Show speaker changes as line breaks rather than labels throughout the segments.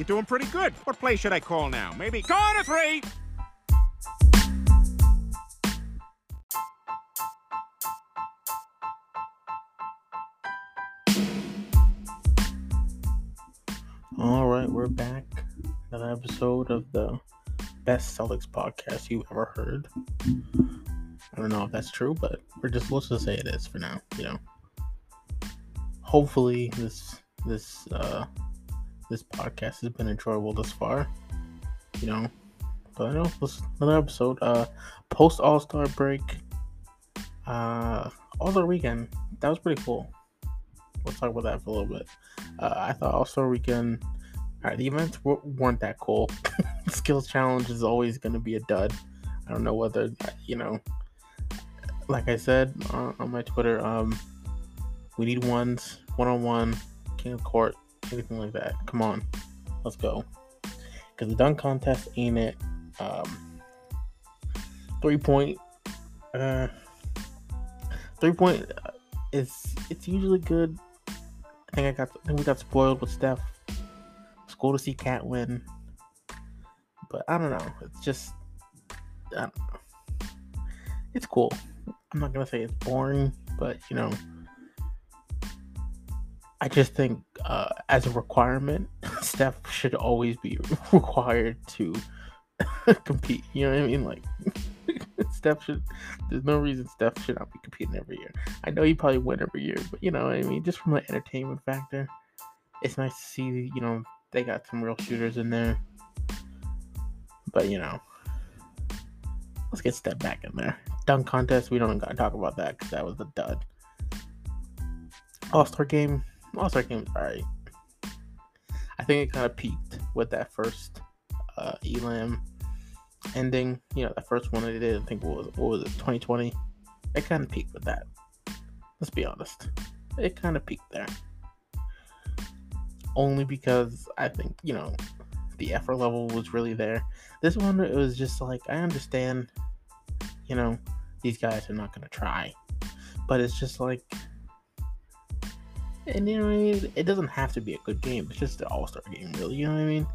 you're doing pretty good. What play should I call now? Maybe corner three.
All right, we're back. Another episode of the best Celtics podcast you've ever heard. I don't know if that's true, but we're just let's just say it is for now. You know, hopefully this this uh this podcast has been enjoyable thus far. You know, but I know another episode. Uh, post All Star break. Uh, All Star weekend. That was pretty cool. We'll talk about that for a little bit. Uh, I thought All Star weekend. All right, the events w- weren't that cool. Skills challenge is always going to be a dud. I don't know whether you know. Like I said on my Twitter, um, we need ones, one on one, king of court, anything like that. Come on, let's go. Because the dunk contest ain't it. Um, three point, uh, three point uh, is it's usually good. I think I got I think we got spoiled with Steph. It's cool to see KAT win, but I don't know. It's just I don't know. It's cool. I'm not gonna say it's boring, but you know, I just think uh, as a requirement, Steph should always be required to compete. You know what I mean? Like Steph should. There's no reason Steph should not be competing every year. I know he probably win every year, but you know what I mean. Just from an entertainment factor, it's nice to see. You know, they got some real shooters in there. But you know, let's get Steph back in there. Dunk contest. We don't gotta talk about that because that was a dud. All Star game. All Star game was alright. I think it kind of peaked with that first uh, Elam ending. You know, that first one they did. I think what was what was it 2020. It kind of peaked with that. Let's be honest. It kind of peaked there. Only because I think you know the effort level was really there. This one it was just like I understand, you know, these guys are not gonna try, but it's just like and you know what I mean? It doesn't have to be a good game. It's just an all star game, really. You know what I mean?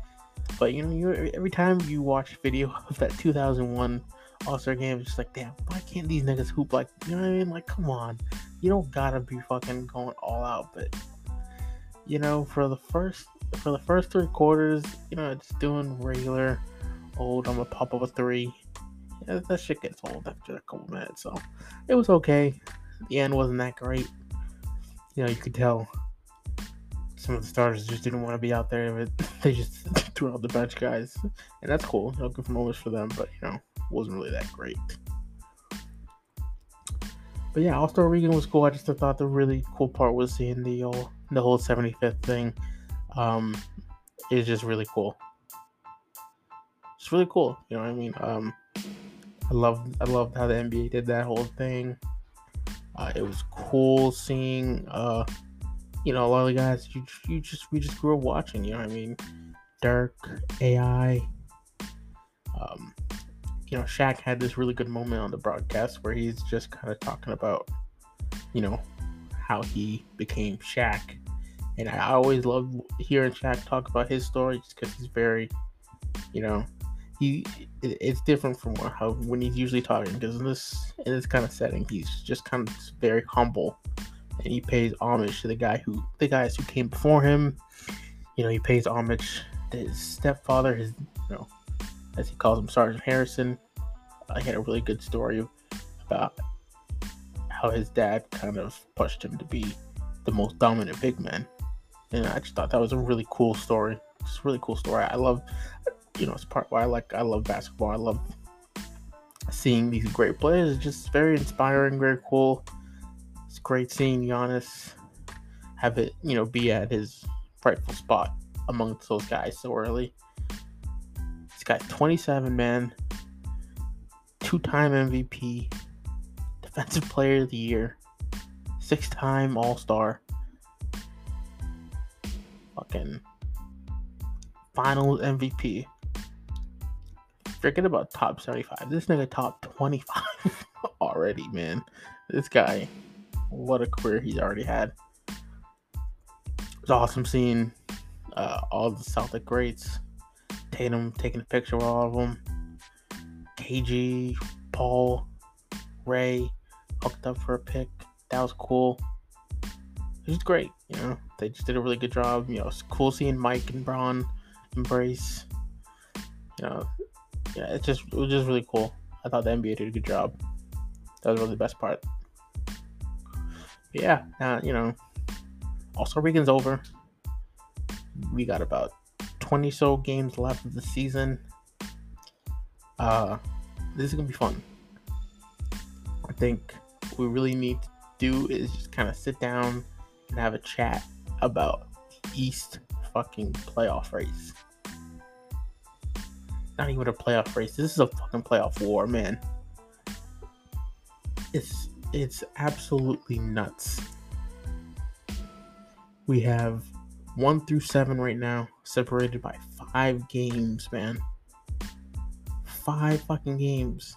But you know, you every time you watch video of that 2001 All Star game, it's just like, damn, why can't these niggas hoop like? You know what I mean? Like, come on, you don't gotta be fucking going all out. But you know, for the first for the first three quarters, you know, it's doing regular old. I'm gonna pop up a three. Yeah, that shit gets old after a couple minutes, so it was okay. The end wasn't that great you know, you could tell some of the starters just didn't want to be out there, but they just threw out the bench guys, and that's cool. You know, good moments for them, but you know, wasn't really that great. But yeah, All Star Weekend was cool. I just thought the really cool part was seeing the whole the whole 75th thing. Um, it's just really cool. It's really cool. You know what I mean? Um, I love I loved how the NBA did that whole thing. Uh, it was cool seeing, uh, you know, a lot of the guys you, you just we just grew up watching. You know I mean? Dirk, AI. Um, you know, Shaq had this really good moment on the broadcast where he's just kind of talking about, you know, how he became Shaq. And I always love hearing Shaq talk about his story just because he's very, you know, he it's different from how when he's usually talking because in this in this kind of setting he's just kind of very humble. And he pays homage to the guy who the guys who came before him. You know he pays homage to his stepfather his you know as he calls him sergeant harrison. I had a really good story about how his dad kind of pushed him to be the most dominant big man. And i just thought that was a really cool story. Just a really cool story. I love you know, it's part why I like I love basketball. I love seeing these great players. It's just very inspiring, very cool. It's great seeing Giannis have it, you know, be at his rightful spot amongst those guys so early. He's got 27 man, two-time MVP, defensive player of the year, six-time All-Star. Fucking finals MVP forget about top 75. This nigga top 25 already, man. This guy, what a career he's already had. It's awesome seeing uh, all the Celtic greats. Tatum taking a picture with all of them. KG, Paul, Ray hooked up for a pic. That was cool. It was great, you know. They just did a really good job. You know, it's cool seeing Mike and Bron embrace. You know, yeah, it's just it was just really cool. I thought the NBA did a good job. That was really the best part. But yeah, you know, All Star Weekend's over. We got about 20 so games left of the season. Uh, this is gonna be fun. I think we really need to do is just kind of sit down and have a chat about the East fucking playoff race. Not even a playoff race. This is a fucking playoff war, man. It's it's absolutely nuts. We have one through seven right now, separated by five games, man. Five fucking games.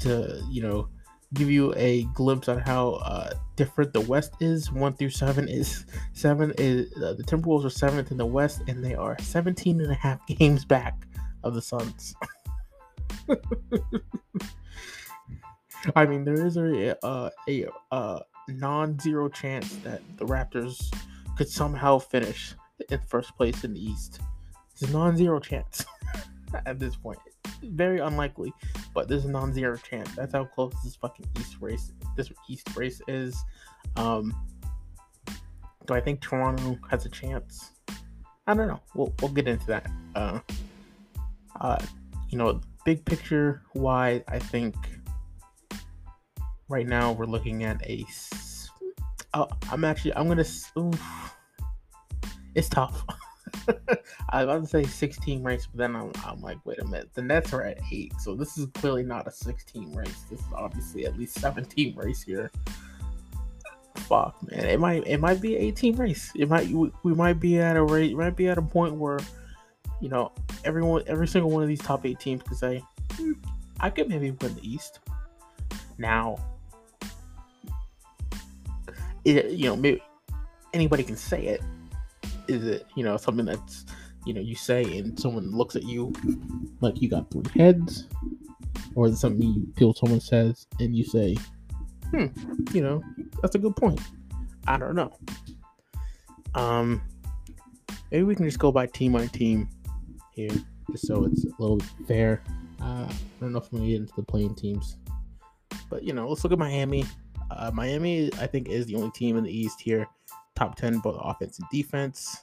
To, you know, give you a glimpse on how uh, different the West is. One through seven is seven is uh, the Timberwolves are seventh in the West, and they are 17 and a half games back of the Suns. I mean, there is a uh, a uh, non-zero chance that the Raptors could somehow finish in first place in the East. It's a non-zero chance at this point. Very unlikely, but there's a non-zero chance. That's how close this fucking East race, this East race is. Um, do I think Toronto has a chance? I don't know. We'll we'll get into that. Uh, uh, you know, big picture wise, I think right now we're looking at a. Uh, I'm actually I'm gonna. Oof, it's tough. I was about to say 16 race, but then I'm, I'm, like, wait a minute. The Nets are at eight, so this is clearly not a 16 race. This is obviously at least 17 race here. Fuck, man, it might it might be 18 race. It might we, might be at a rate. Might be at a point where, you know, everyone, every single one of these top eight teams could say, hmm, I could maybe win the East. Now, it, you know, maybe anybody can say it. Is it, you know, something that's, you know, you say and someone looks at you like you got three heads? Or is it something you feel someone says and you say, hmm, you know, that's a good point. I don't know. Um, maybe we can just go by team by team here, just so it's a little fair. Uh, I don't know if I'm gonna get into the playing teams, but you know, let's look at Miami. Uh, Miami, I think, is the only team in the East here, top ten both offense and defense.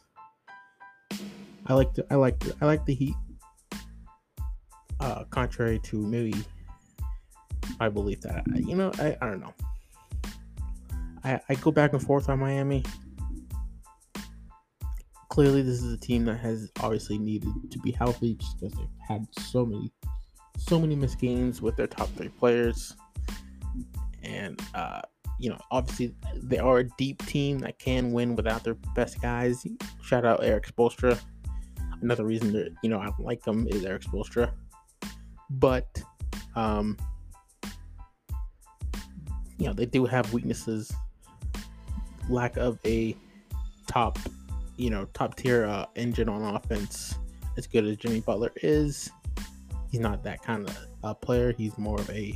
I like the I like the, I like the Heat. Uh, contrary to maybe my belief that I, you know I, I don't know. I I go back and forth on Miami. Clearly, this is a team that has obviously needed to be healthy just because they've had so many so many missed games with their top three players and uh, you know, obviously they are a deep team that can win without their best guys. Shout out Erik Spoelstra. Another reason that you know I like them is Erik Spoelstra, but um, you know they do have weaknesses. Lack of a top, you know, top tier uh, engine on offense. As good as Jimmy Butler is, he's not that kind of uh, player. He's more of a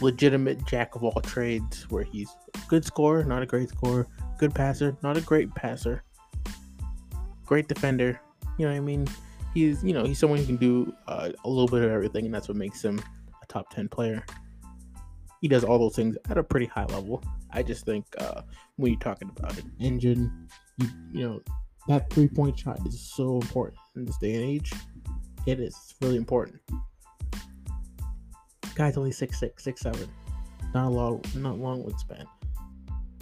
legitimate jack of all trades where he's good scorer, not a great scorer, good passer, not a great passer, great defender. You know what I mean? He's, you know, he's someone who can do uh, a little bit of everything, and that's what makes him a top 10 player. He does all those things at a pretty high level. I just think uh, when you're talking about an engine, you, you know, that three point shot is so important in this day and age. It's really important guy's only six six, six seven. Not a long, not long wingspan.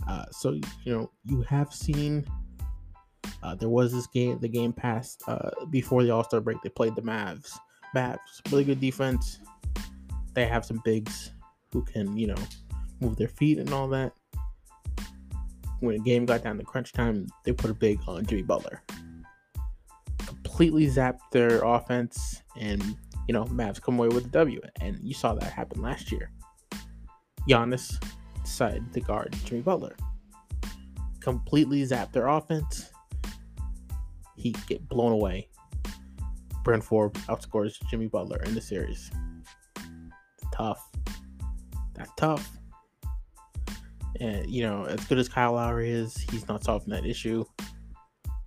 Uh, so you know you have seen. Uh, there was this game, the game passed uh, before the All Star break. They played the Mavs. Mavs, really good defense. They have some bigs who can, you know, move their feet and all that. When the game got down to crunch time, they put a big on Jimmy Butler. Completely zapped their offense and you know, Mavs come away with a W. And you saw that happen last year. Giannis decided to guard Jimmy Butler. completely zapped their offense, he get blown away. Bryn Forbes outscores Jimmy Butler in the series. Tough. That's tough. And you know, as good as Kyle Lowry is, he's not solving that issue.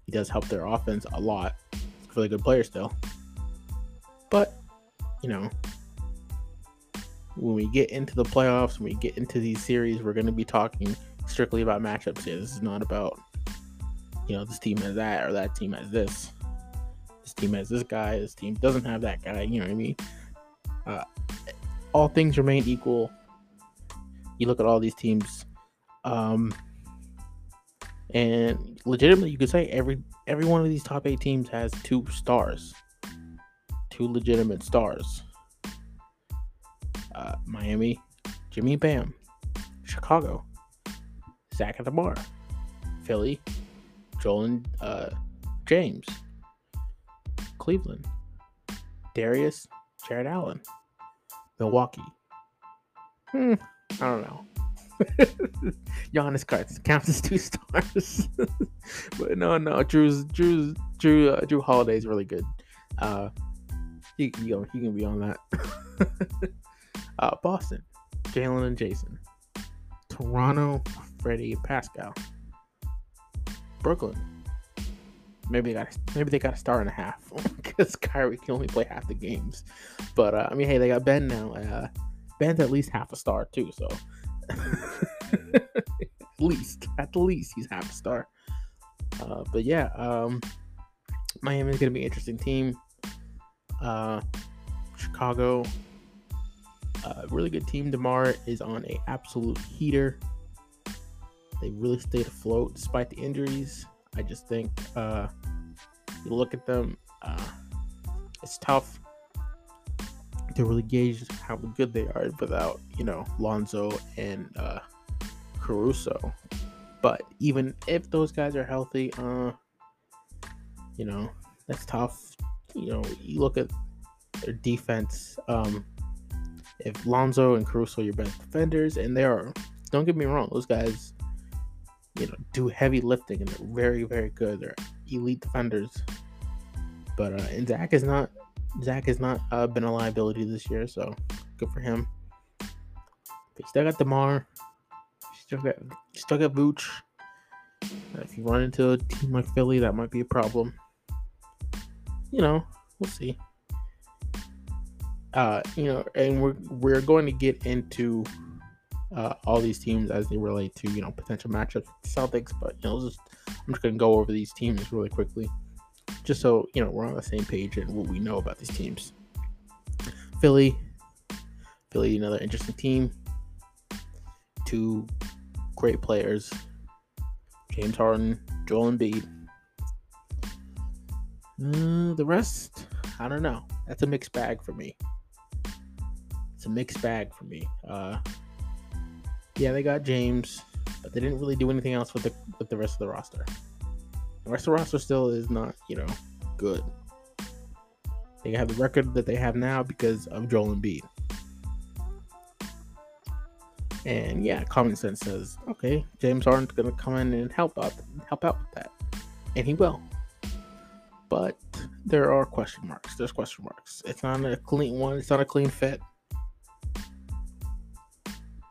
He does help their offense a lot. He's a really good player still. You know, when we get into the playoffs, when we get into these series, we're going to be talking strictly about matchups here. This is not about, you know, this team has that or that team has this. This team has this guy. This team doesn't have that guy. You know what I mean? Uh, all things remain equal. You look at all these teams, um, and legitimately, you could say every every one of these top eight teams has two stars, two legitimate stars. Uh, Miami, Jimmy Bam, Chicago, Zach at the bar, Philly, Joel and uh, James, Cleveland, Darius, Jarrett Allen, Milwaukee. Hmm, I don't know. Giannis cards counts as two stars, but no, no. Jrue's Jrue's Jrue uh, Jrue Holiday's really good. Uh, he he can be on that. uh, Boston, Jaylen and Jayson. Toronto, Freddie Pascal. Brooklyn. Maybe they got maybe they got a star and a half because Kyrie can only play half the games. But uh, I mean, hey, they got Ben now. Uh, Ben's at least half a star too, so at least, at least, he's half a star. Uh, but yeah, um, Miami's gonna be an interesting team. Uh, Chicago, uh, really good team. Demar is on a absolute heater. They really stayed afloat despite the injuries. I just think uh, you look at them, uh, it's tough to really gauge how good they are without, you know, Lonzo and uh, Caruso. But even if those guys are healthy, uh, you know, that's tough. You know, you look at their defense. Um, if Lonzo and Caruso are your best defenders, and they are, don't get me wrong, those guys, you know, do heavy lifting and they're very, very good. They're elite defenders. But uh, and Zach is not Zach has not uh, been a liability this year, so good for him. They still got Demar. Still got still got Vooch. If you run into a team like Philly, that might be a problem. You know, we'll see. Uh, you know, and we're we're going to get into uh, all these teams as they relate to you know potential matchups with Celtics, but you know, just, I'm just gonna go over these teams really quickly just so you know we're on the same page and what we know about these teams. Philly, Philly, another interesting team. Two great players, James Harden, Joel Embiid. Uh, the rest, I don't know. That's a mixed bag for me. It's a mixed bag for me. Uh, yeah, they got James, but they didn't really do anything else with the with the rest of the roster. The rest of the roster still is not, you know, good. They have the record that they have now because of Joel Embiid. And yeah, common sense says, okay, James Harden's gonna come in and help out, help out with that, and he will. But there are question marks. There's question marks. It's not a clean one. It's not a clean fit.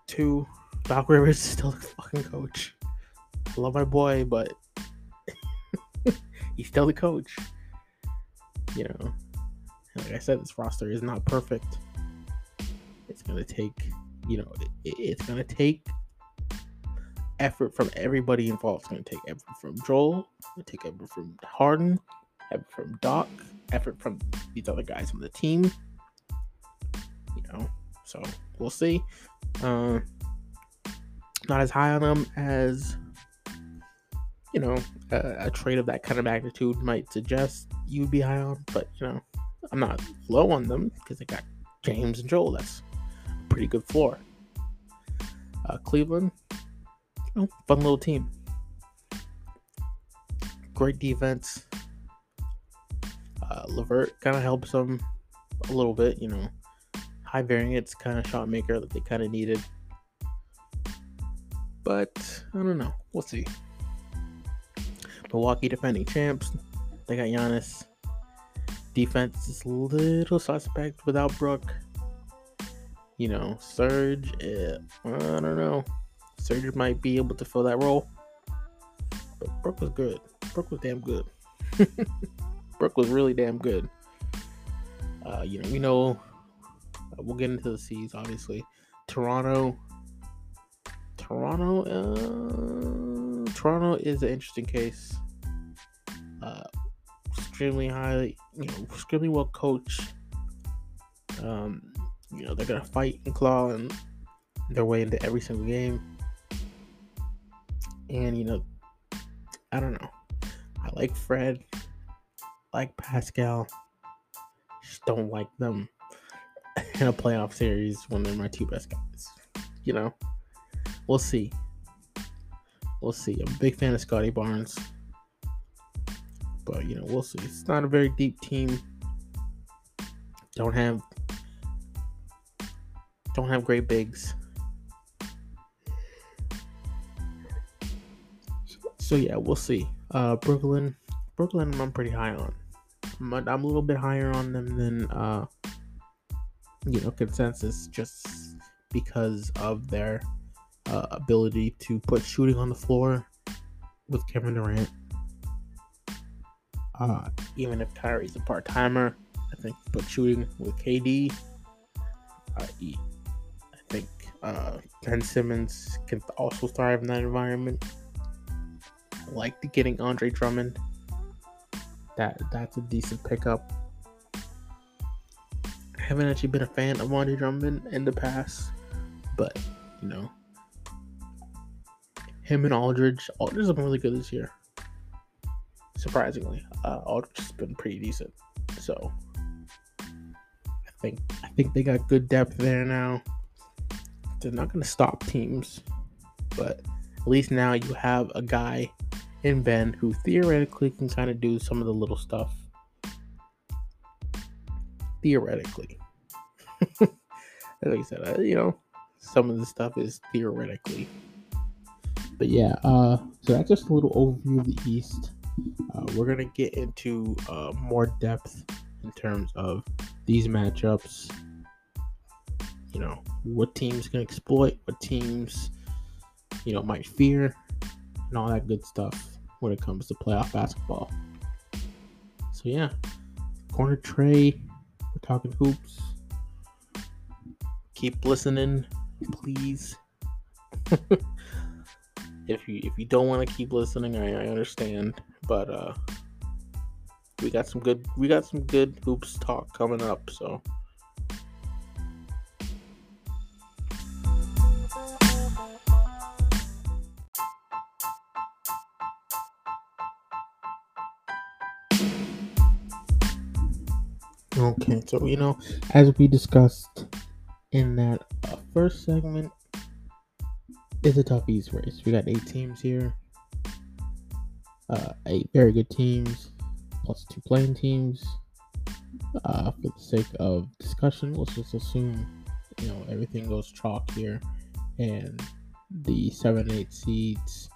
Two, Doc Rivers is still the fucking coach. I love my boy, but he's still the coach. You know, like I said, this roster is not perfect. It's gonna take, you know, it, it's gonna take effort from everybody involved. It's gonna take effort from Joel, it's take effort from Harden, effort from Doc, effort from these other guys on the team. You know, so we'll see. Uh, not as high on them as you know, a, a trade of that kind of magnitude might suggest you would be high on, but you know, I'm not low on them because they got James and Joel. That's a pretty good floor. Uh, Cleveland, you know, fun little team. Great defense. Uh, Levert kind of helps them a little bit, you know. High variance kind of shot maker that they kind of needed. But I don't know. We'll see. Milwaukee defending champs. They got Giannis. Defense is a little suspect without Brook. You know, Serge, eh, I don't know. Serge might be able to fill that role. But Brook was good. Brook was damn good. Brook was really damn good. Uh, you know, we know uh, we'll get into the C's obviously. Toronto, Toronto, uh, Toronto is an interesting case. Uh, extremely highly, you know, extremely well coached. Um, you know, they're gonna fight and claw and their way into every single game. And you know, I don't know. I like Fred, like Pascal. Just don't like them in a playoff series when they're my two best guys. You know, we'll see. We'll see. I'm a big fan of Scottie Barnes, but you know, we'll see. It's not a very deep team. Don't have don't have great bigs. So yeah, we'll see. Uh, Brooklyn, Brooklyn, I'm pretty high on. I'm, I'm a little bit higher on them than uh, you know consensus, just because of their uh, ability to put shooting on the floor with Kevin Durant. Uh, even if Kyrie's a part timer, I think put shooting with KD. Uh, I think uh, Ben Simmons can also thrive in that environment I like the getting Andre Drummond. That that's a decent pickup. I haven't actually been a fan of Andre Drummond in the past, but you know, him and Aldridge. Aldridge has been really good this year. Surprisingly, uh, Aldridge has been pretty decent. So I think I think they got good depth there now. They're not going to stop teams, but at least now you have a guy in Ben who theoretically can kind of do some of the little stuff. Theoretically. like I said, you know, some of the stuff is theoretically. But yeah, uh, so that's just a little overview of the East. Uh, we're gonna get into uh, more depth in terms of these matchups. You know, what teams can exploit, what teams, you know, might fear, and all that good stuff when it comes to playoff basketball. So yeah, corner tray, we're talking hoops. Keep listening, please. if you if you don't want to keep listening, I, I understand, but uh, we got some good we got some good hoops talk coming up. So So you know, as we discussed in that uh, first segment, it's a tough East race. We got eight teams here, uh, eight very good teams, plus two playing teams. Uh, for the sake of discussion, let's just assume you know everything goes chalk here, and the seven eight seeds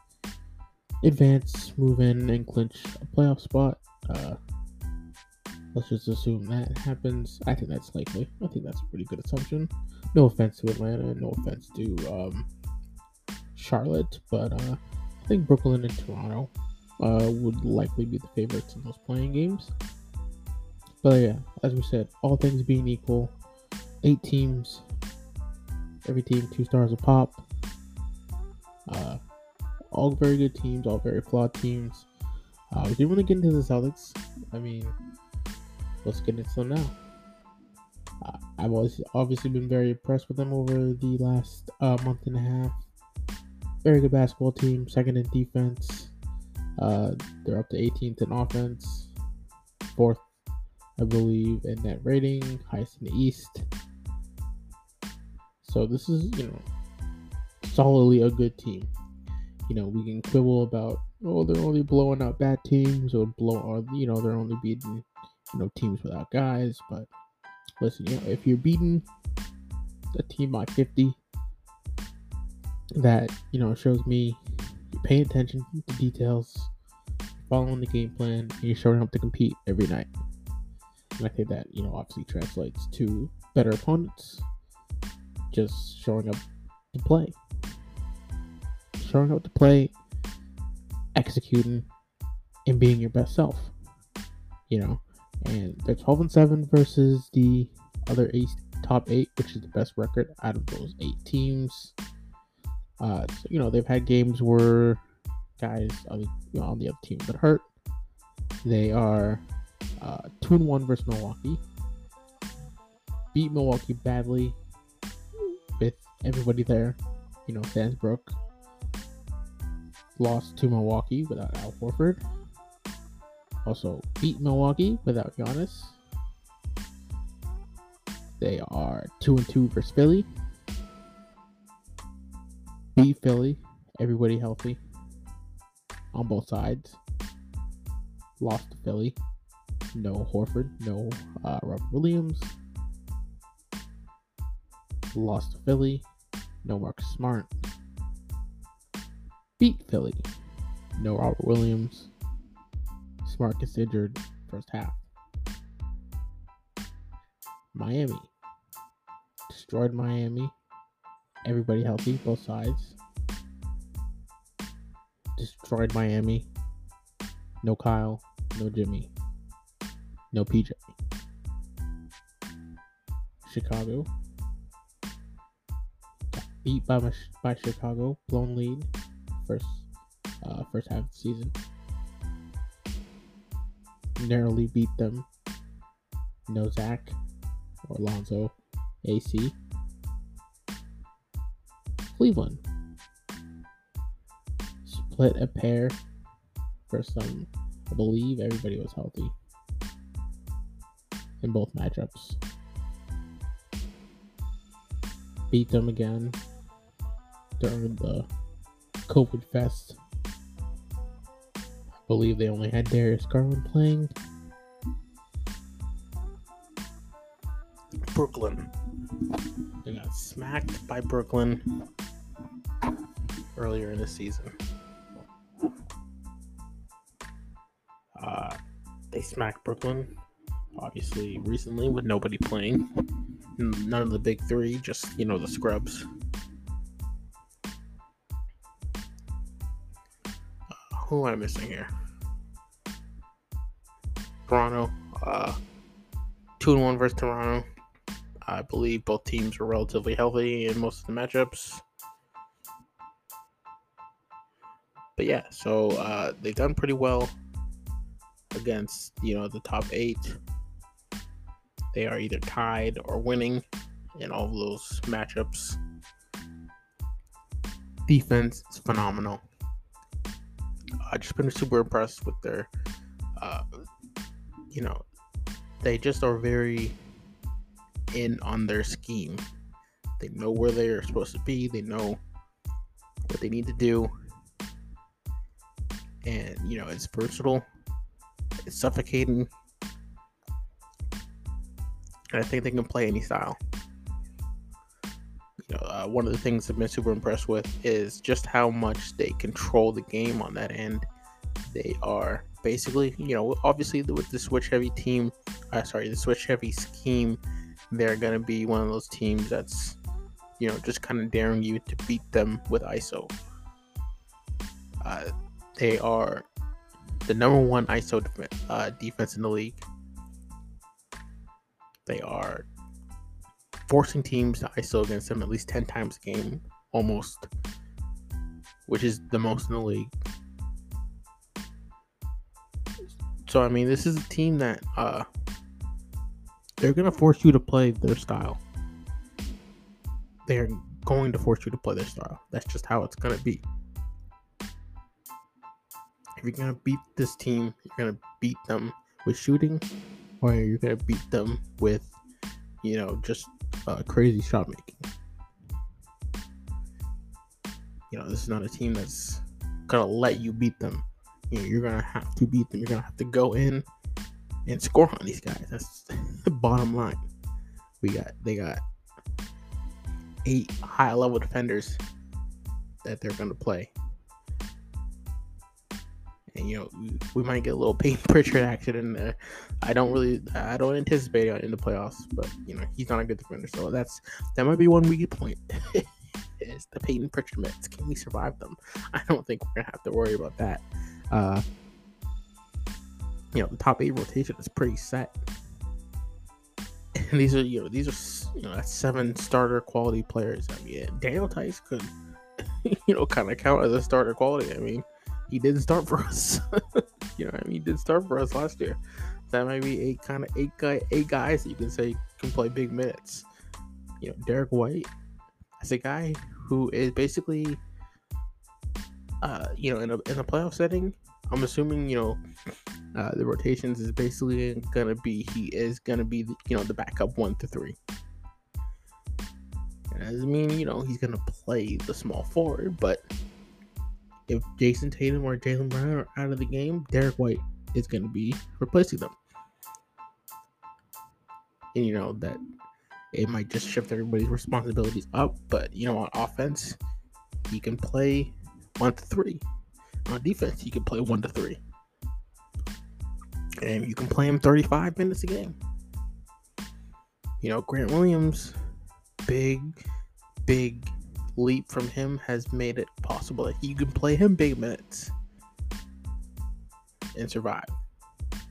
advance, move in, and clinch a playoff spot. Uh, Let's just assume that happens. I think that's likely. I think that's a pretty good assumption. No offense to Atlanta, no offense to um, Charlotte, but uh, I think Brooklyn and Toronto uh, would likely be the favorites in those playing games. But yeah, as we said, all things being equal, eight teams, every team two stars a pop. Uh, all very good teams, all very flawed teams. Uh, we didn't really get into the Celtics. I mean, let's get into them now. I've always obviously been very impressed with them over the last uh, month and a half. Very good basketball team, second in defense. Uh, they're up to 18th in offense, fourth, I believe, in net rating, highest in the East. So this is, you know, solidly a good team. You know, we can quibble about, oh, they're only blowing out bad teams, or blow, or you know, they're only beating you know teams without guys. But listen, you know, if you're beating a team by 50, that you know shows me you're paying attention to details,
following the game plan and you're showing up to compete every night. And I think that, you know, obviously translates to better opponents. Just showing up to play. Showing up to play, executing, and being your best self. You know, and they're 12 and 7 versus the other eight, top eight, which is the best record out of those eight teams. Uh, so, you know, they've had games where guys on the, you know, on the other team got hurt. They are uh, 2 and 1 versus Milwaukee. Beat Milwaukee badly with everybody there. You know, Sandsbrook lost to Milwaukee without Al Horford. Also beat Milwaukee without Giannis. They are two and two versus Philly. Beat Philly, everybody healthy on both sides. Lost to Philly. No Horford, no uh, Robert Williams. Lost to Philly. No Mark Smart. Beat Philly. No Robert Williams. Smart gets injured first half. Miami. Destroyed Miami. Everybody healthy, both sides. Destroyed Miami. No Kyle, no Jimmy, no PJ. Chicago. Beat by, by Chicago, blown lead first uh, first half of the season narrowly beat them. No Zach or Alonzo AC. Cleveland split a pair for some. I believe everybody was healthy in both matchups. Beat them again during the COVID Fest believe they only had Darius Garland playing.
Brooklyn. They got smacked by Brooklyn earlier in the season. Uh, they smacked Brooklyn, obviously, recently with nobody playing. None of the big three, just, you know, the scrubs. Who am I missing here? Toronto. Uh, two and one versus Toronto. I believe both teams were relatively healthy in most of the matchups. But yeah, so uh, they've done pretty well against you know the top eight. They are either tied or winning in all of those matchups. Defense is phenomenal. I just been super impressed with their, uh, you know, they just are very in on their scheme. They know where they are supposed to be. They know what they need to do, and you know, it's versatile. It's suffocating. And I think they can play any style. Uh, one of the things I've been super impressed with is just how much they control the game on that end. They are basically, you know, obviously with the switch heavy team, uh, sorry, the switch heavy scheme, they're going to be one of those teams that's, you know, just kind of daring you to beat them with ISO. Uh, they are the number one ISO def- uh, defense in the league. They are forcing teams to ISO against them at least 10 times a game, almost, which is the most in the league. So, I mean, this is a team that uh, they're going to force you to play their style. They're going to force you to play their style. That's just how it's going to be. If you're going to beat this team, you're going to beat them with shooting, or you're going to beat them with, you know, just uh, crazy shot making. You know, this is not a team that's gonna let you beat them. You know, you're gonna have to beat them. You're gonna have to go in and score on these guys. That's the bottom line. We got they got eight high level defenders that they're gonna play. And you know we might get a little Payton Pritchard action in there. I don't really, I don't anticipate it in the playoffs, but you know he's not a good defender, so that's that might be one weak point. is the Payton Pritchard minutes? Can we survive them? I don't think we're gonna have to worry about that. Uh, you know, the top eight rotation is pretty set. And these are, you know, these are, you know, that's seven starter quality players. I mean, Daniel Theis could, you know, kind of count as a starter quality. I mean, he didn't start for us. you know, I mean, he did start for us last year. That might be eight kind of eight guy, eight guys that you can say can play big minutes. You know, Derrick White as a guy who is basically, uh, you know, in a in a playoff setting. I'm assuming you know uh, the rotations is basically gonna be he is gonna be the, you know the backup one to three. That doesn't mean you know he's gonna play the small forward, but if Jayson Tatum or Jaylen Brown are out of the game, Derrick White is gonna be replacing them. And you know that it might just shift everybody's responsibilities up, but you know on offense, he can play one to three. On defense, he can play one to three and you can play him 35 minutes a game. You know, Grant Williams, big, big leap from him has made it possible that you can play him big minutes and survive.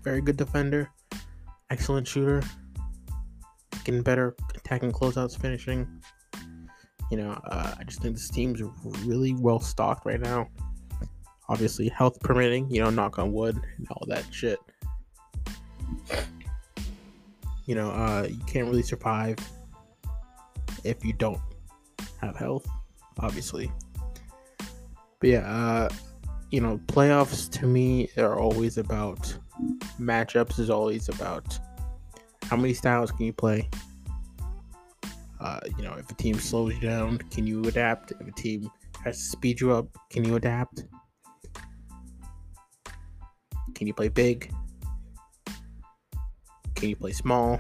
Very good defender, excellent shooter, getting better attacking closeouts, finishing. You know, uh, I just think this team's really well stocked right now. Obviously, health permitting, you know, knock on wood and all that shit you know, uh, you can't really survive if you don't have health, obviously. But yeah, uh, you know, playoffs to me are always about matchups. Is always about how many styles can you play. Uh, you know, if a team slows you down, can you adapt? If a team has to speed you up, can you adapt? Can you play big? Can you play small?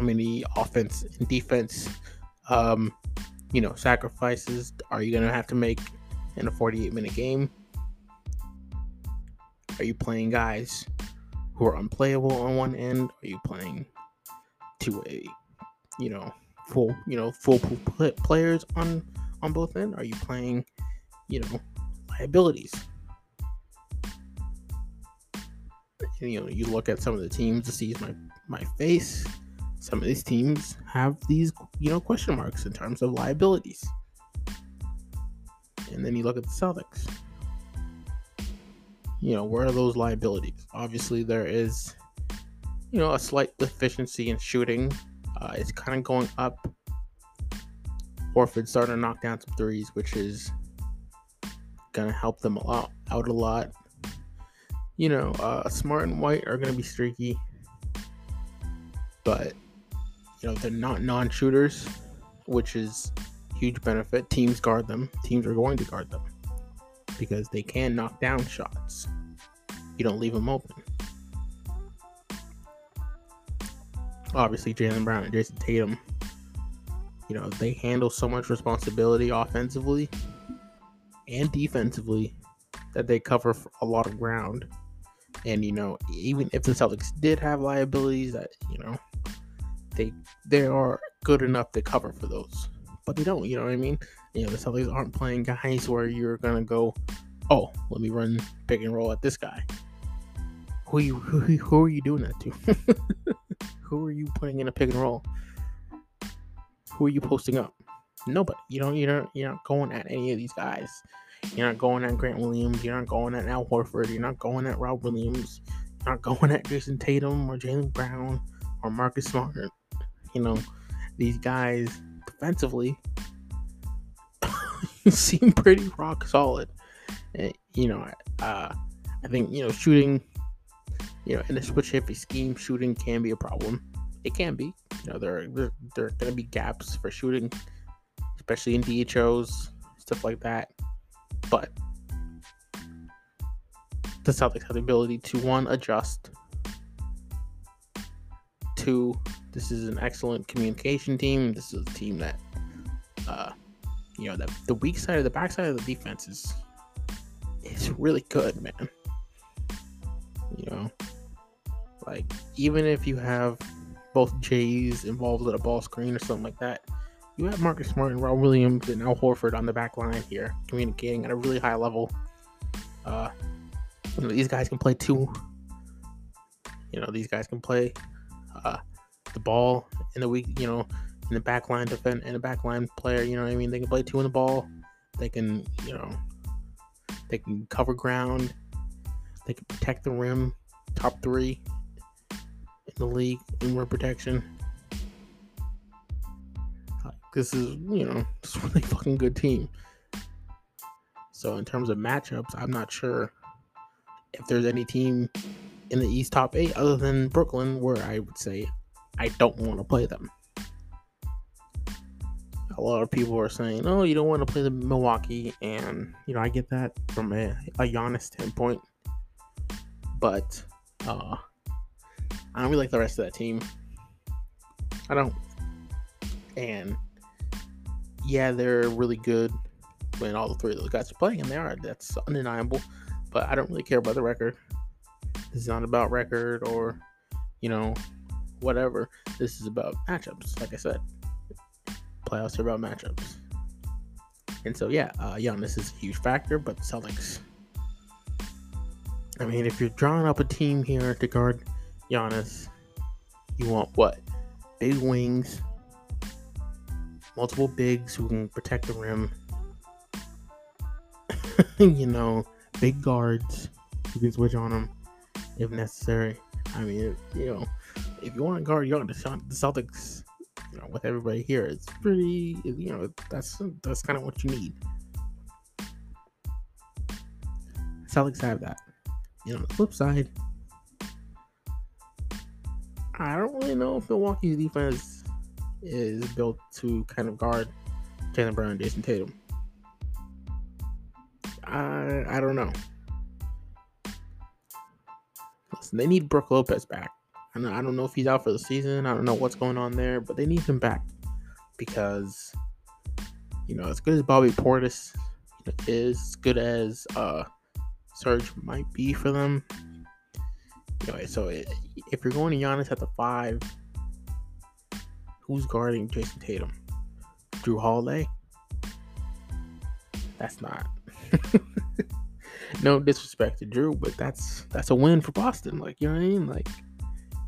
How many offense and defense, um, you know, sacrifices are you going to have to make in a 48 minute game? Are you playing guys who are unplayable on one end? Are you playing to a, you know, full, you know, full players on on both ends? Are you playing, you know, liabilities? you know, you look at some of the teams to see my my face. Some of these teams have these, you know, question marks in terms of liabilities. And then you look at the Celtics. You know, where are those liabilities? Obviously, there is, you know, a slight deficiency in shooting. Uh, it's kind of going up. Horford starting to knock down some threes, which is gonna help them a lot out a lot you know, uh, Smart and White are going to be streaky, but you know they're not non-shooters, which is huge benefit. Teams guard them. Teams are going to guard them because they can knock down shots. You don't leave them open. Obviously, Jaylen Brown and Jayson Tatum, you know, they handle so much responsibility offensively and defensively that they cover a lot of ground and you know, even if the Celtics did have liabilities, that you know, they they are good enough to cover for those, but they don't. You know what I mean? You know, the Celtics aren't playing guys where you're gonna go, oh, let me run pick and roll at this guy. Who you who, who are you doing that to? who are you putting in a pick and roll? Who are you posting up? Nobody. You don't. You're not. You're not going at any of these guys. You're not going at Grant Williams. You're not going at Al Horford. You're not going at Rob Williams. You're not going at Jayson Tatum or Jaylen Brown or Marcus Smart. You know, these guys defensively seem pretty rock solid. And, you know, uh, I think, you know, shooting, you know, in a switch heavy scheme, shooting can be a problem. It can be. You know, there, there, there are going to be gaps for shooting, especially in DHOs, stuff like that. But the Celtics have the ability to one adjust. Two, this is an excellent communication team. This is a team that, uh, you know, the the weak side of the backside of the defense is is really good, man. You know, like even if you have both Jays involved with a ball screen or something like that, you have Marcus Smart and Rob Williams and Al Horford on the back line here, communicating at a really high level. Uh, you know, these guys can play too. You know, these guys can play uh, the ball in the week. You know, in the back line defend and a back line player. You know what I mean? They can play two in the ball. They can, you know, they can cover ground. They can protect the rim. Top three in the league in rim protection. This is, you know, it's really fucking good team. So in terms of matchups, I'm not sure if there's any team in the East top eight other than Brooklyn where I would say I don't want to play them. A lot of people are saying, "Oh, you don't want to play the Milwaukee," and you know I get that from a, a Giannis standpoint, but uh, I don't really like the rest of that team. I don't, and yeah, they're really good when all the three of those guys are playing, and they are. That's undeniable. But I don't really care about the record. This is not about record or, you know, whatever. This is about matchups. Like I said, playoffs are about matchups. And so, yeah, uh, Giannis is a huge factor, but Celtics. I mean, if you're drawing up a team here to guard Giannis, you want what? Big wings, multiple bigs who can protect the rim. you know, big guards who can switch on them if necessary. I mean, you know, if you want to guard young, the Celtics, you know, with everybody here, it's pretty. You know, that's that's kind of what you need. Celtics have that. You know, the flip side, I don't really know if Milwaukee's defense is built to kind of guard Jaylen Brown and Jayson Tatum. I I don't know. Listen, they need Brook Lopez back. I don't, know if he's out for the season. I don't know what's going on there, but they need him back because you know as good as Bobby Portis is, as good as uh Serge might be for them. Anyway, so it, if you're going to Giannis at the five, who's guarding Jayson Tatum? Jrue Holiday? That's not. no disrespect to Jrue, but that's that's a win for Boston. Like you know what I mean? Like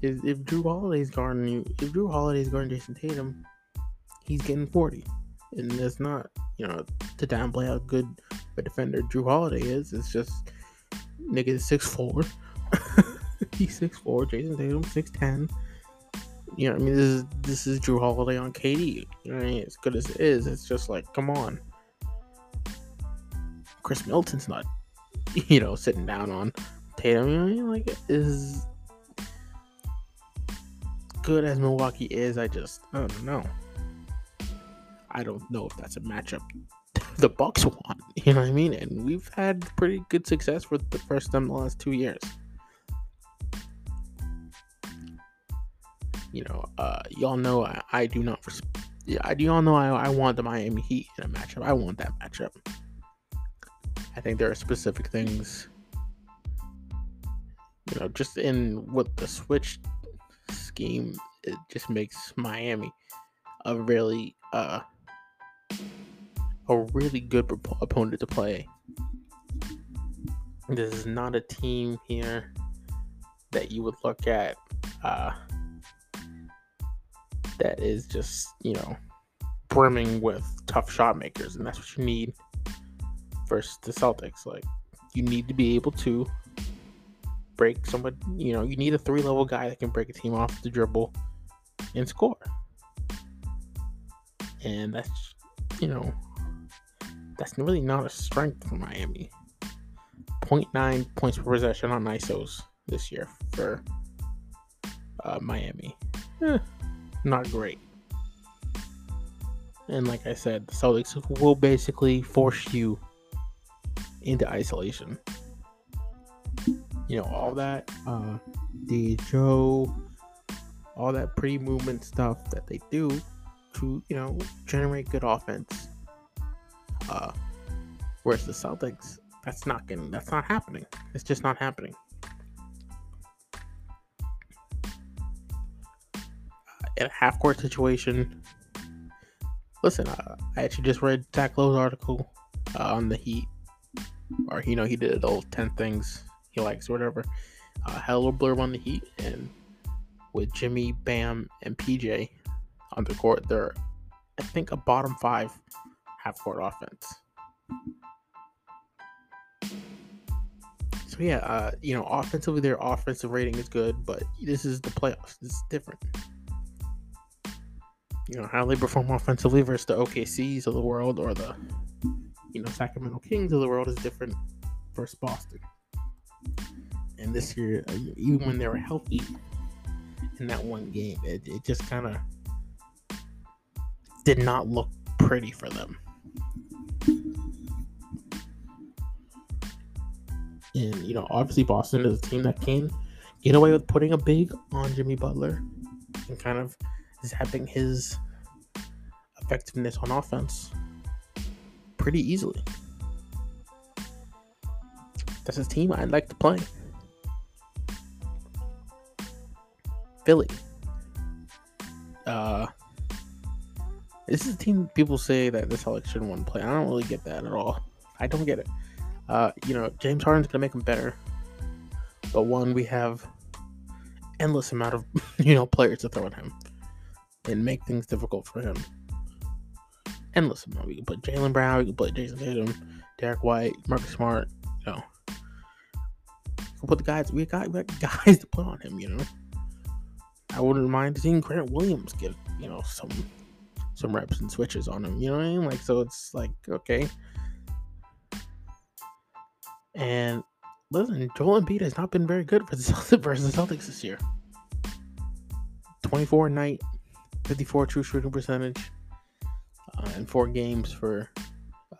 if, if Jrue Holiday's guarding you, if Jrue Holiday's guarding Jayson Tatum, he's getting 40. And it's not, you know, to downplay how good a defender Jrue Holiday is. It's just nigga is six four. he's six four. Jayson Tatum six ten. You know, I mean, this is this is Jrue Holiday on KD. You know, I mean, as good as it is, it's just like, come on. Khris Middleton's not, you know, sitting down on Tatum. You know, what I mean? like is good as Milwaukee is. I just, I don't know. I don't know if that's a matchup the Bucks want. You know what I mean? And we've had pretty good success for the first time the last two years. You know, uh, y'all know I, I do not. Yeah, I do all know I, I want the Miami Heat in a matchup. I want that matchup. I think there are specific things, you know, just in what the switch scheme, it just makes Miami a really uh a really good opponent to play. This is not a team here that you would look at uh, that is just, you know, brimming with tough shot makers, and that's what you need versus the Celtics. Like, you need to be able to break somebody, you know, you need a three level guy that can break a team off the dribble and score. And that's, you know, that's really not a strength for Miami. 0.9 points per possession on ISOs this year for uh, Miami. Eh, not great. And like I said, the Celtics will basically force you into isolation. You know, all that uh the all that pre movement stuff that they do to, you know, generate good offense Uh, whereas the Celtics, that's not getting, that's not happening. It's just not happening. in a half court situation. Listen, uh, I actually just read Zach Lowe's article uh, on the Heat, or you know, he did all ten things he likes or whatever. Uh, had a little blurb on the Heat, and with Jimmy, Bam, and PJ on the court, they're I think a bottom five half court offense. So yeah, uh, you know, offensively their offensive rating is good, but this is the playoffs. Is different you know how they perform offensively versus the OKCs of the world or the you know Sacramento Kings of the world is different versus Boston. And this year, uh, even when they were healthy in that one game, it, it just kind of did not look pretty for them. And you know, obviously Boston is a team that can get away with putting a big on Jimmy Butler and kind of zapping his effectiveness on offense pretty easily. That's a team I'd like to play. Philly. Uh, this is a team people say that the Celtics shouldn't want to play. I don't really get that at all. I don't get it. Uh, you know, James Harden's gonna make them better. But one, we have endless amount of you know players to throw at him and make things difficult for him. Endless amount. We can put Jaylen Brown, we can put Jayson Tatum, Derrick White, Marcus Smart, you know. Put the guys we got, we got guys to put on him, you know. I wouldn't mind seeing Grant Williams get, you know, some some reps and switches on him. You know what I mean? Like so it's like, okay. And listen, Joel Embiid has not been very good for the Celtics versus the Celtics this year. 24 night, 54 true shooting percentage uh, in four games for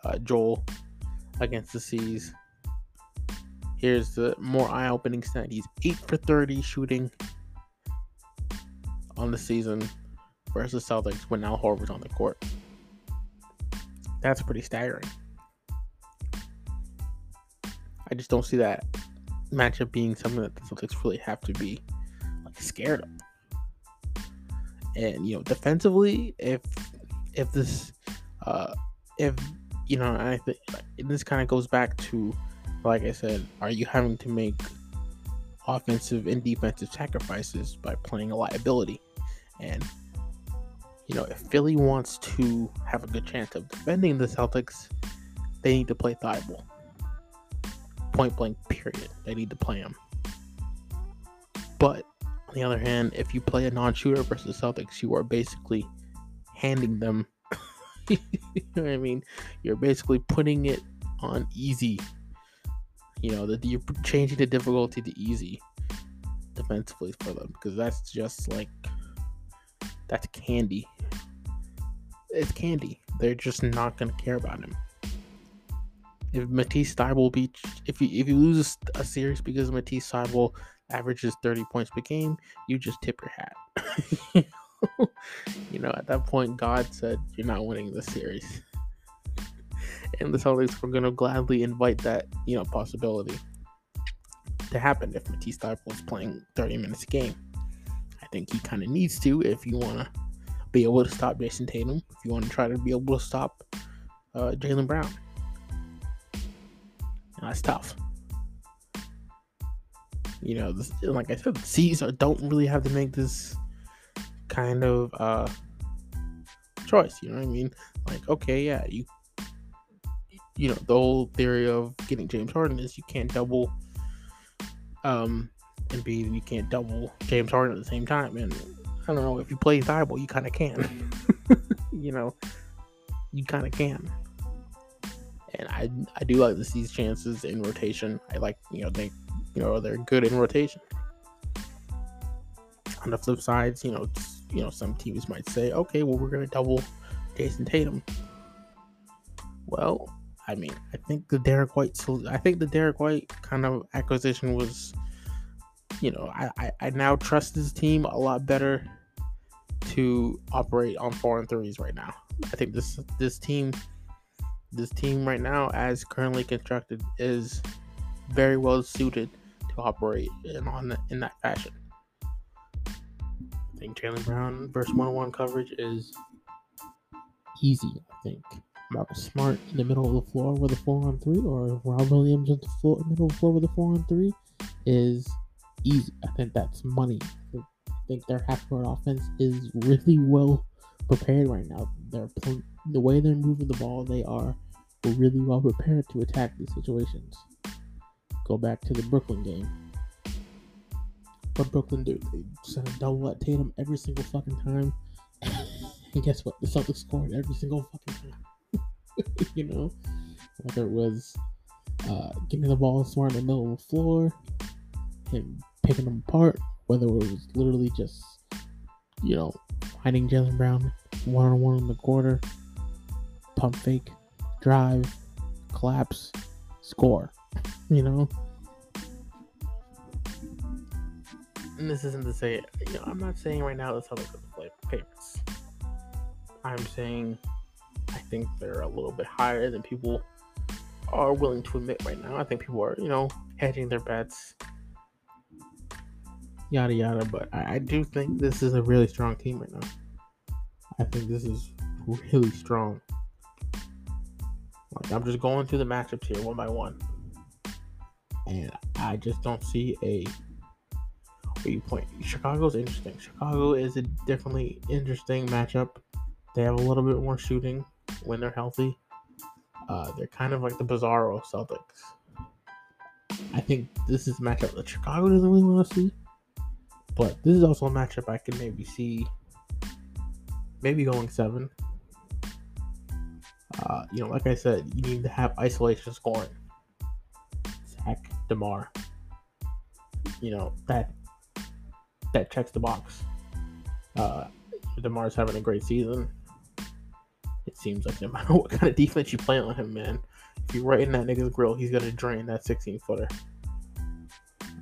uh, Joel against the C's. Here's the more eye opening stat he's 8 for 30 shooting on the season versus Celtics when Al Horford's on the court. That's pretty staggering. I just don't see that matchup being something that the Celtics really have to be like scared of. And you know, defensively, if if this, uh, if you know, I think this kind of goes back to, like I said, are you having to make offensive and defensive sacrifices by playing a liability? And you know, if Philly wants to have a good chance of defending the Celtics, they need to play Thybulle. Point blank, period. They need to play him. But on the other hand, if you play a non-shooter versus the Celtics, you are basically handing them. you know what I mean? You're basically putting it on easy. You know that you're changing the difficulty to easy defensively for them because that's just like that's candy. It's candy. They're just not gonna care about him. If Matisse Thybulle beat, if you if you lose a series because Matisse Thybulle averages 30 points per game, you just tip your hat. you know, at that point, God said, You're not winning this series. And the Celtics were going to gladly invite that, you know, possibility to happen if Matisse Thybulle is playing 30 minutes a game. I think he kind of needs to if you want to be able to stop Jayson Tatum, if you want to try to be able to stop uh, Jaylen Brown. And that's tough you know, this, like I said, the C's don't really have to make this kind of uh, choice. You know what I mean? Like, okay, yeah, you, you know, the whole theory of getting James Harden is you can't double, um, and B, you can't double James Harden at the same time. And I don't know if you play Thybulle, you kind of can. you know, you kind of can. And I I do like to see chances in rotation. I like you know they you know they're good in rotation. On the flip sides, you know, you know some teams might say, okay, well we're gonna double Jayson Tatum. Well, I mean, I think the Derrick White, I think the Derrick White kind of acquisition was, you know, I, I, I now trust this team a lot better to operate on four and threes right now. I think this this team this team right now, as currently constructed, is very well suited to operate in on in that fashion. I think Jaylen Brown versus one-on-one coverage is
Easy, I think. Marcus Smart in the middle of the floor with a four on three, or Rob Williams in the floor, middle of the floor with a four on three, is easy. I think that's money. I think their half court offense is really well prepared right now. They're pl- the way they're moving the ball, they are really well prepared to attack these situations. Go back to the Brooklyn game. What Brooklyn do? They send a double at Tatum every single fucking time. and guess what? The Celtics scored every single fucking. you know? Whether it was uh, giving the ball smart in the middle of the floor, him picking them apart, whether it was literally just, you know, finding Jaylen Brown one on one in the quarter, pump fake, drive, collapse, score. You know?
And this isn't to say, you know, I'm not saying right now the Celtics are the play favorites. I'm saying think they're a little bit higher than people are willing to admit right now. I think people are, you know, hedging their bets, yada yada. But I, I do think this is a really strong team right now. I think this is really strong. Like I'm just going through the matchups here one by one, and I just don't see a. You point? Chicago's interesting. Chicago is a definitely interesting matchup. They have a little bit more shooting when they're healthy. Uh, they're kind of like the Bizarro Celtics. I think this is a matchup that Chicago doesn't really want to see, but this is also a matchup I can maybe see, maybe going seven. Uh, you know, like I said, you need to have isolation scoring. Zach Demar. You know that that checks the box. Uh, Demar's having a great season. It seems like no matter what kind of defense you play on him, man, if you're right in that nigga's grill, he's gonna drain that 16 footer.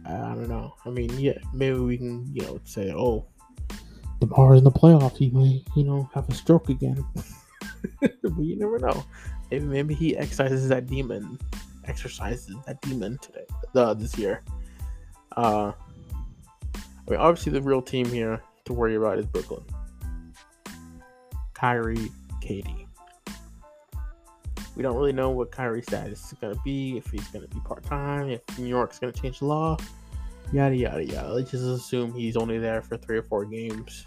I don't know. I mean, yeah, maybe we can, you know, say, oh,
DeMar in the playoffs, he may, you know, have a stroke again.
but you never know. Maybe, maybe he exercises that demon, exercises that demon today, uh, this year. Uh, I mean, obviously, the real team here to worry about is Brooklyn. Kyrie, KD. We don't really know what Kyrie's status is going to be, if he's going to be part time, if New York's going to change the law, yada, yada, yada. Let's just assume he's only there for three or four games.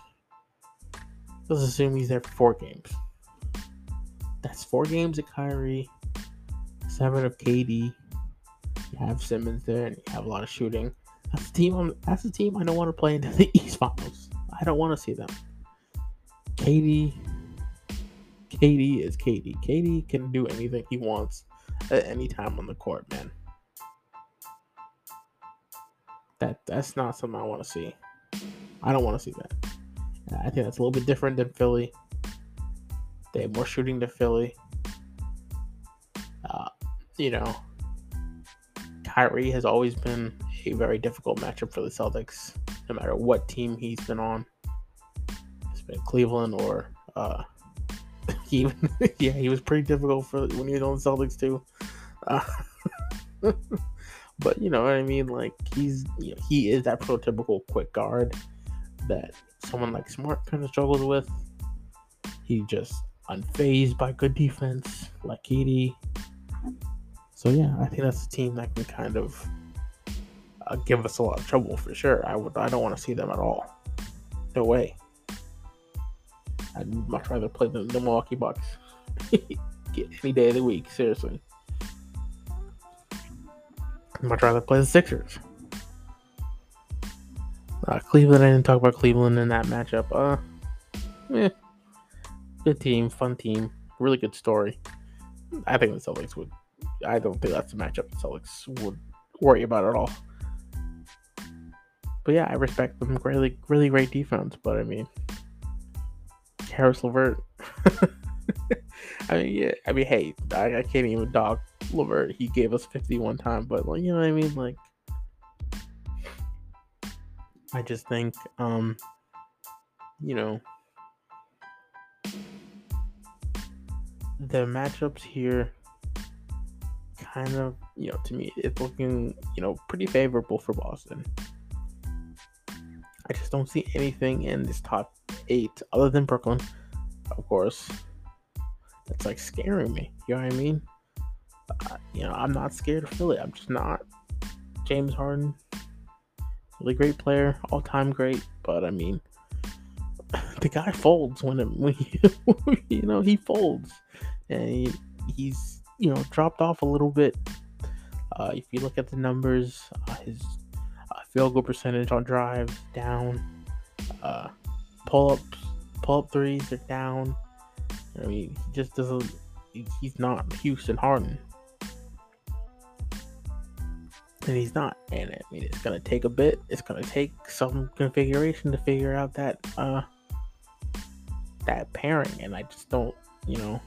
Let's assume he's there for four games. That's four games of Kyrie, seven of KD. You have Simmons there, and you have a lot of shooting. That's the team. I'm, that's the team I don't want to play into the East Finals. I don't want to see them. KD, KD is KD. KD can do anything he wants at any time on the court, man. That that's not something I want to see. I don't want to see that. I think that's a little bit different than Philly. They have more shooting than Philly. Uh, you know, Kyrie has always been a very difficult matchup for the Celtics, no matter what team he's been on. It's been Cleveland or uh, even yeah, he was pretty difficult for when he was on the Celtics too. Uh, but you know what I mean? Like he's you know, he is that prototypical quick guard that someone like Smart kind of struggles with. He just unfazed by good defense, like KD. So yeah, I think that's a team that can kind of uh, give us a lot of trouble for sure. I would, I don't want to see them at all. No way. I'd much rather play the, the Milwaukee Bucks any day of the week. Seriously, I'd much rather play the Sixers. Uh, Cleveland. I didn't talk about Cleveland in that matchup. Uh, eh, good team, fun team, really good story. I think the Celtics would. I don't think that's a matchup the Celtics would worry about at all. But yeah, I respect them. Really, really great defense. But I mean, Caris LeVert. I mean, yeah. I mean, hey, I, I can't even dog LeVert. He gave us 51 time, but like, you know what I mean? Like, I just think, um, you know, the matchups here kind of, you know, to me, it's looking, you know, pretty favorable for Boston. I just don't see anything in this top eight other than Brooklyn, of course. That's like scaring me. You know what I mean? Uh, you know, I'm not scared of Philly. I'm just not. James Harden, really great player, all time great, but I mean, the guy folds when it, when he, you know he folds, and he, he's you know dropped off a little bit. Uh, if you look at the numbers, uh, his uh, field goal percentage on drives down, uh, pull ups, pull up threes are down. I mean, he just doesn't. He's not Houston Harden, and he's not. And I mean, it's gonna take a bit. It's gonna take some configuration to figure out that uh that pairing, and I just don't, you know,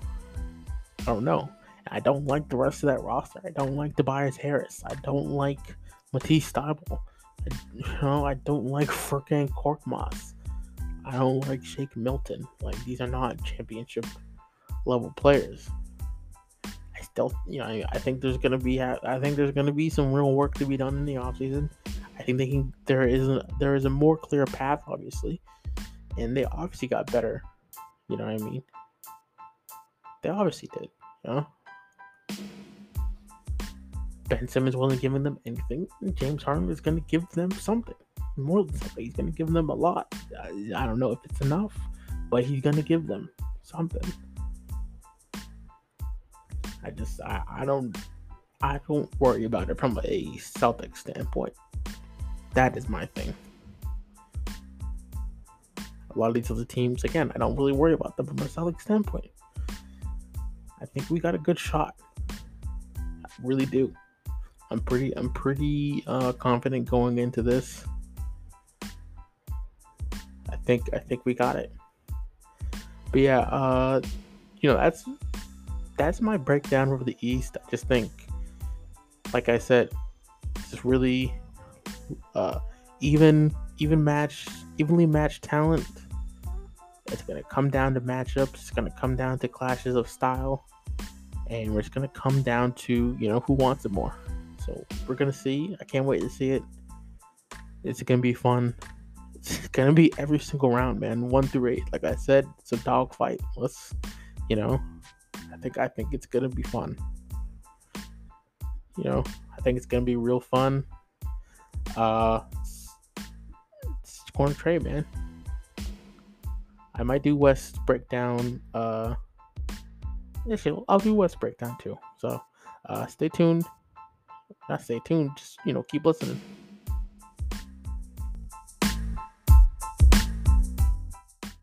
I don't know. I don't like the rest of that roster. I don't like Tobias Harris. I don't like Matisse Thybulle. I, you know, I don't like Furkan Korkmaz. I don't like Shake Milton. Like these are not championship level players. I still, you know, I, I think there's gonna be, I think there's gonna be some real work to be done in the offseason. I think they can. There is a, there is a more clear path, obviously, and they obviously got better you know what I mean? They obviously did. You know? Ben Simmons wasn't giving them anything. James Harden is going to give them something. More than something. He's going to give them a lot. I, I don't know if it's enough, but he's going to give them something. I just, I, I don't, I don't worry about it from a Celtic standpoint. That is my thing a lot of these other teams, again, I don't really worry about them from a Celtics standpoint. I think we got a good shot. I really do. I'm pretty I'm pretty uh, confident going into this. Think I think we got it. But yeah, uh, you know that's that's my breakdown over the East. I just think, like I said, it's really uh, even even match evenly matched talent. It's to come down to matchups. It's to come down to clashes of style. And we're just to come down to, you know, who wants it more. So we're to see. I can't wait to see it. It's to be fun. It's to be every single round, man. One through eight. Like I said, it's a dogfight. Let's, you know, I think I think it's to be fun. You know, I think it's to be real fun. Uh, it's, corner trade, man. I might do West breakdown. Uh, actually, I'll do West breakdown too. So, uh, stay tuned. Not stay tuned. Just you know, keep listening.